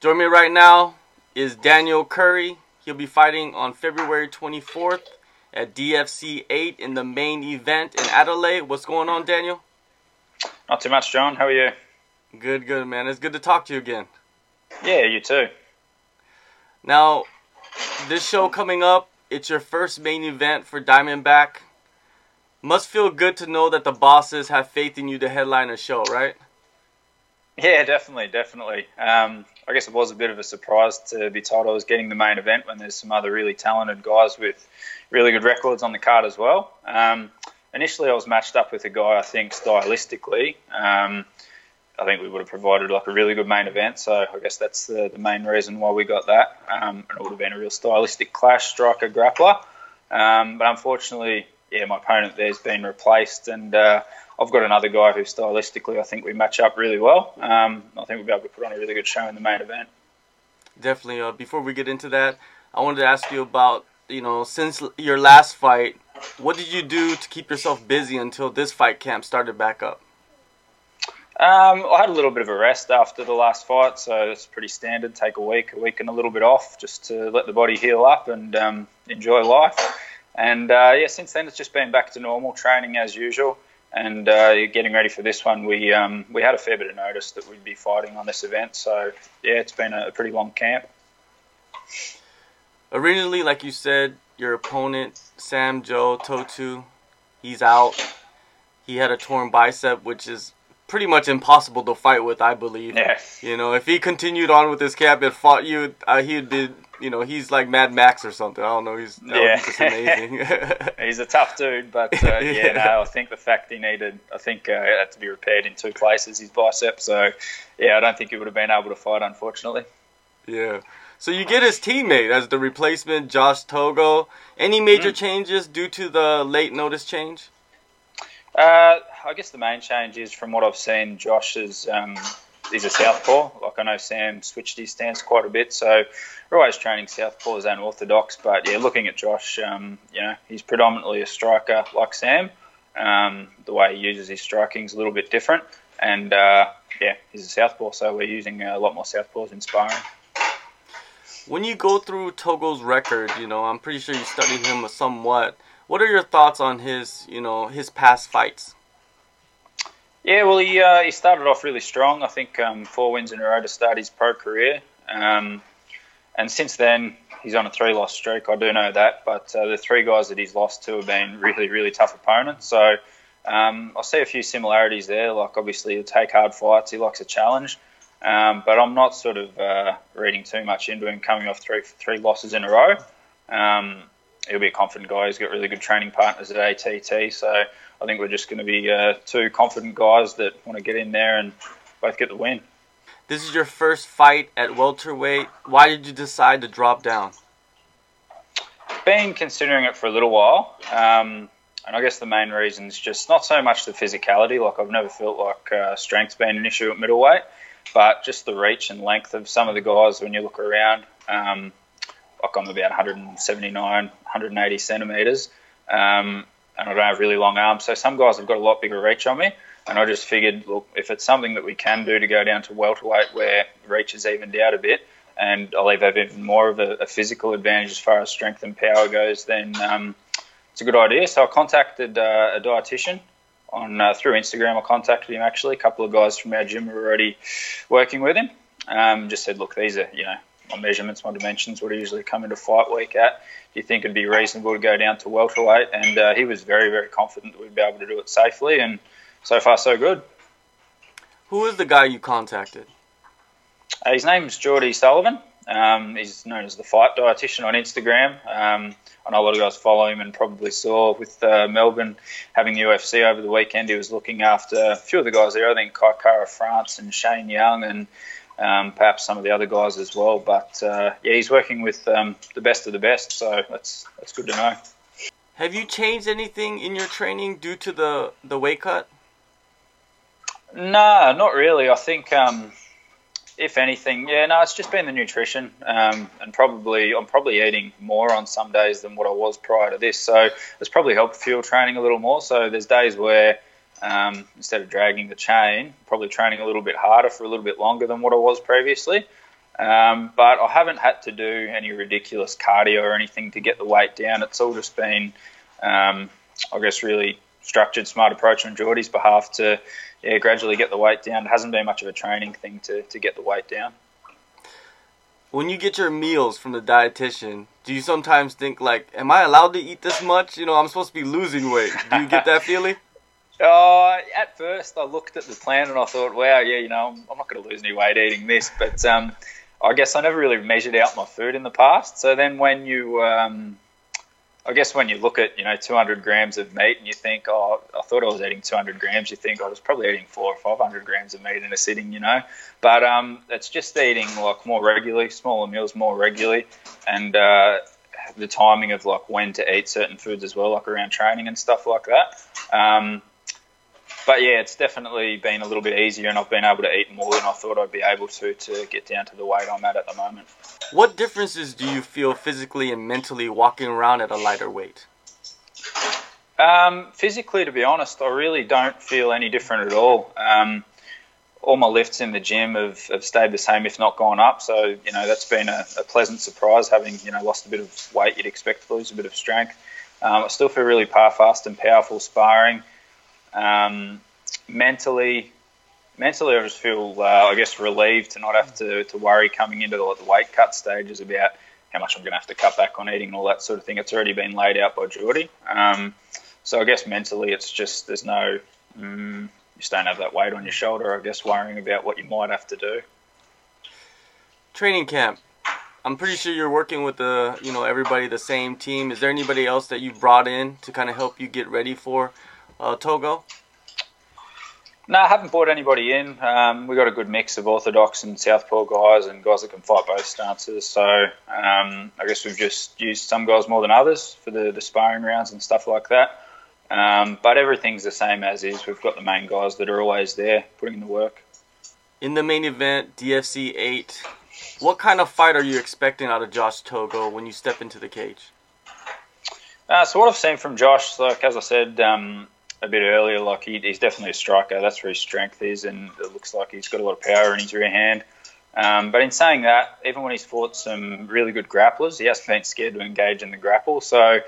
Join me right now is Daniel Curry. He'll be fighting on February 24th at DFC 8 in the main event in Adelaide. What's going on, Daniel? Not too much, John. How are you? Good, good, man. It's good to talk to you again. Yeah, you too. Now, this show coming up, it's your first main event for Diamondback. Must feel good to know that the bosses have faith in you to headline a show, right? Yeah, definitely, definitely. Um, I guess it was a bit of a surprise to be told I was getting the main event when there's some other really talented guys with really good records on the card as well. Um, initially, I was matched up with a guy I think stylistically. Um, I think we would have provided like a really good main event, so I guess that's the, the main reason why we got that. Um, and it would have been a real stylistic clash, striker grappler. Um, but unfortunately, yeah, my opponent there's been replaced, and uh, I've got another guy who stylistically I think we match up really well. Um, I think we'll be able to put on a really good show in the main event. Definitely. Uh, before we get into that, I wanted to ask you about you know since your last fight, what did you do to keep yourself busy until this fight camp started back up? Um, I had a little bit of a rest after the last fight, so it's pretty standard. Take a week, a week and a little bit off, just to let the body heal up and um, enjoy life. And uh, yeah, since then it's just been back to normal training as usual. And uh, getting ready for this one, we um, we had a fair bit of notice that we'd be fighting on this event. So yeah, it's been a, pretty long camp. Originally, like you said, your opponent Sam Joe Totu, he's out. He had a torn bicep, which is pretty much impossible to fight with, I believe. Yeah. You know, if he continued on with his camp and fought you, uh, he'd be, you know, he's like Mad Max or something. I don't know. He's yeah. just amazing. he's a tough dude, but uh, yeah. yeah, no, I think the fact he needed, I think uh, it had to be repaired in two places, his bicep. So, yeah, I don't think he would have been able to fight, unfortunately. Yeah. So you get his teammate as the replacement, Josh Togo. Any major mm. changes due to the late notice change? Uh, I guess the main change is from what I've seen, Josh is um, is a southpaw. Like I know Sam switched his stance quite a bit, so we're always training southpaws and orthodox. But yeah, looking at Josh, um, you know, he's predominantly a striker like Sam. Um, the way he uses his striking is a little bit different, and uh, yeah, he's a southpaw, so we're using a lot more southpaws in sparring. When you go through Togo's record, you know, I'm pretty sure you studied him somewhat. What are your thoughts on his, you know, his past fights? Yeah, well, he uh, he started off really strong. I think um, four wins in a row to start his pro career, um, and since then he's on a three-loss streak. I do know that, but uh, the three guys that he's lost to have been really, really tough opponents. So um, I see a few similarities there. Like obviously, he'll take hard fights. He likes a challenge, um, but I'm not sort of uh, reading too much into him coming off three three losses in a row. He'll be a confident guy. He's got really good training partners at ATT. So I think we're just going to be uh, two confident guys that want to get in there and both get the win. This is your first fight at welterweight. Why did you decide to drop down? Been considering it for a little while. Um, and I guess the main reason is just not so much the physicality. Like I've never felt like uh, strength's been an issue at middleweight, but just the reach and length of some of the guys when you look around. Um, like I'm about 179, 180 centimeters, um, and I don't have really long arms. So some guys have got a lot bigger reach on me. And I just figured, look, if it's something that we can do to go down to welterweight where reach is evened out a bit, and I'll have even more of a, a physical advantage as far as strength and power goes, then um, it's a good idea. So I contacted uh, a dietitian on uh, through Instagram. I contacted him actually. A couple of guys from our gym were already working with him. Um, just said, look, these are you know my measurements, my dimensions, what I usually come into fight week at. Do you think it'd be reasonable to go down to welterweight? And uh, he was very, very confident that we'd be able to do it safely. And so far, so good. Who is the guy you contacted? Uh, his name's Geordie Sullivan. Um, he's known as the fight dietitian on Instagram. Um, I know a lot of guys follow him and probably saw with uh, Melbourne having the UFC over the weekend. He was looking after a few of the guys there. I think Kai Kara France and Shane Young and um, perhaps some of the other guys as well. But uh, yeah, he's working with um, the best of the best, so that's that's good to know. Have you changed anything in your training due to the the weight cut? No, not really. I think. Um, if anything, yeah, no, it's just been the nutrition, um, and probably I'm probably eating more on some days than what I was prior to this. So it's probably helped fuel training a little more. So there's days where um, instead of dragging the chain, probably training a little bit harder for a little bit longer than what I was previously. Um, but I haven't had to do any ridiculous cardio or anything to get the weight down. It's all just been, um, I guess, really structured, smart approach on Geordie's behalf to yeah, gradually get the weight down. It hasn't been much of a training thing to, to get the weight down. When you get your meals from the dietitian, do you sometimes think like, "Am I allowed to eat this much? You know, I'm supposed to be losing weight." Do you get that feeling? Oh, at first I looked at the plan and I thought, wow, yeah, you know, I'm not going to lose any weight eating this. But um, I guess I never really measured out my food in the past. So then when you, um, I guess when you look at, you know, 200 grams of meat and you think, oh, I thought I was eating 200 grams, you think I was probably eating four or 500 grams of meat in a sitting, you know. But um, it's just eating like more regularly, smaller meals more regularly, and uh, the timing of like when to eat certain foods as well, like around training and stuff like that. Um, but yeah, it's definitely been a little bit easier, and I've been able to eat more than I thought I'd be able to to get down to the weight I'm at at the moment. What differences do you feel physically and mentally walking around at a lighter weight? Um, physically, to be honest, I really don't feel any different at all. Um, all my lifts in the gym have, have stayed the same, if not gone up. So you know that's been a, a pleasant surprise. Having you know lost a bit of weight, you'd expect to lose a bit of strength. Um, I still feel really fast and powerful sparring. Um, mentally, mentally, I just feel, uh, I guess, relieved to not have to, to worry coming into the, the weight cut stages about how much I'm going to have to cut back on eating and all that sort of thing. It's already been laid out by Geordie. Um, so I guess mentally, it's just there's no, mm, you just don't have that weight on your shoulder. I guess worrying about what you might have to do. Training camp. I'm pretty sure you're working with the, you know, everybody the same team. Is there anybody else that you brought in to kind of help you get ready for uh, Togo? No, I haven't brought anybody in. Um, we got a good mix of orthodox and southpaw guys, and guys that can fight both stances. So um, I guess we've just used some guys more than others for the, the sparring rounds and stuff like that. Um, but everything's the same as is. We've got the main guys that are always there putting in the work. In the main event, DFC 8, what kind of fight are you expecting out of Josh Togo when you step into the cage? Uh, so what I've seen from Josh, like as I said, um, a bit earlier, like he, he's definitely a striker. That's where his strength is, and it looks like he's got a lot of power in his rear hand. Um, but in saying that, even when he's fought some really good grapplers, he hasn't been scared to engage in the grapple. So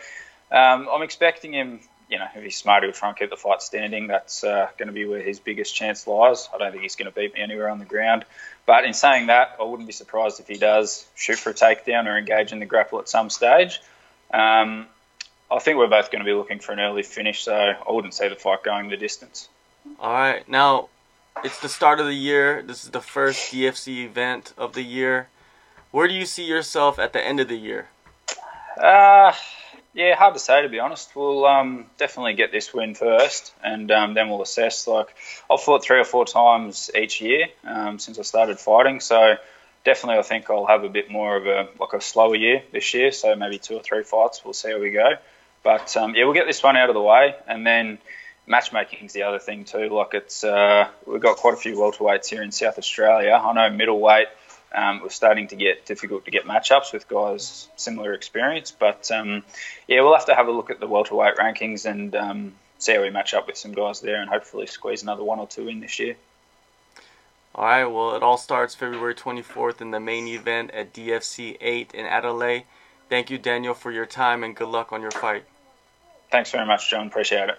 um, I'm expecting him, you know, if he's smart, he'll try and keep the fight standing. That's uh, going to be where his biggest chance lies. I don't think he's going to beat me anywhere on the ground. But in saying that, I wouldn't be surprised if he does shoot for a takedown or engage in the grapple at some stage. Um, I think we're both going to be looking for an early finish, so I wouldn't see the fight going the distance. All right, now it's the start of the year. This is the first DFC event of the year. Where do you see yourself at the end of the year? Uh, yeah, hard to say to be honest. We'll um, definitely get this win first, and um, then we'll assess. Like I've fought three or four times each year um, since I started fighting, so definitely I think I'll have a bit more of a like a slower year this year. So maybe two or three fights. We'll see how we go. But um, yeah, we'll get this one out of the way, and then matchmaking is the other thing too. Like it's uh, we've got quite a few welterweights here in South Australia. I know middleweight. Um, starting to get difficult to get matchups with guys similar experience, but um, yeah, we'll have to have a look at the welterweight rankings and um, see how we match up with some guys there, and hopefully squeeze another one or two in this year. All right, well, it all starts February 24th in the main event at DFC 8 in Adelaide. Thank you, Daniel, for your time and good luck on your fight. Thanks very much, John. Appreciate it.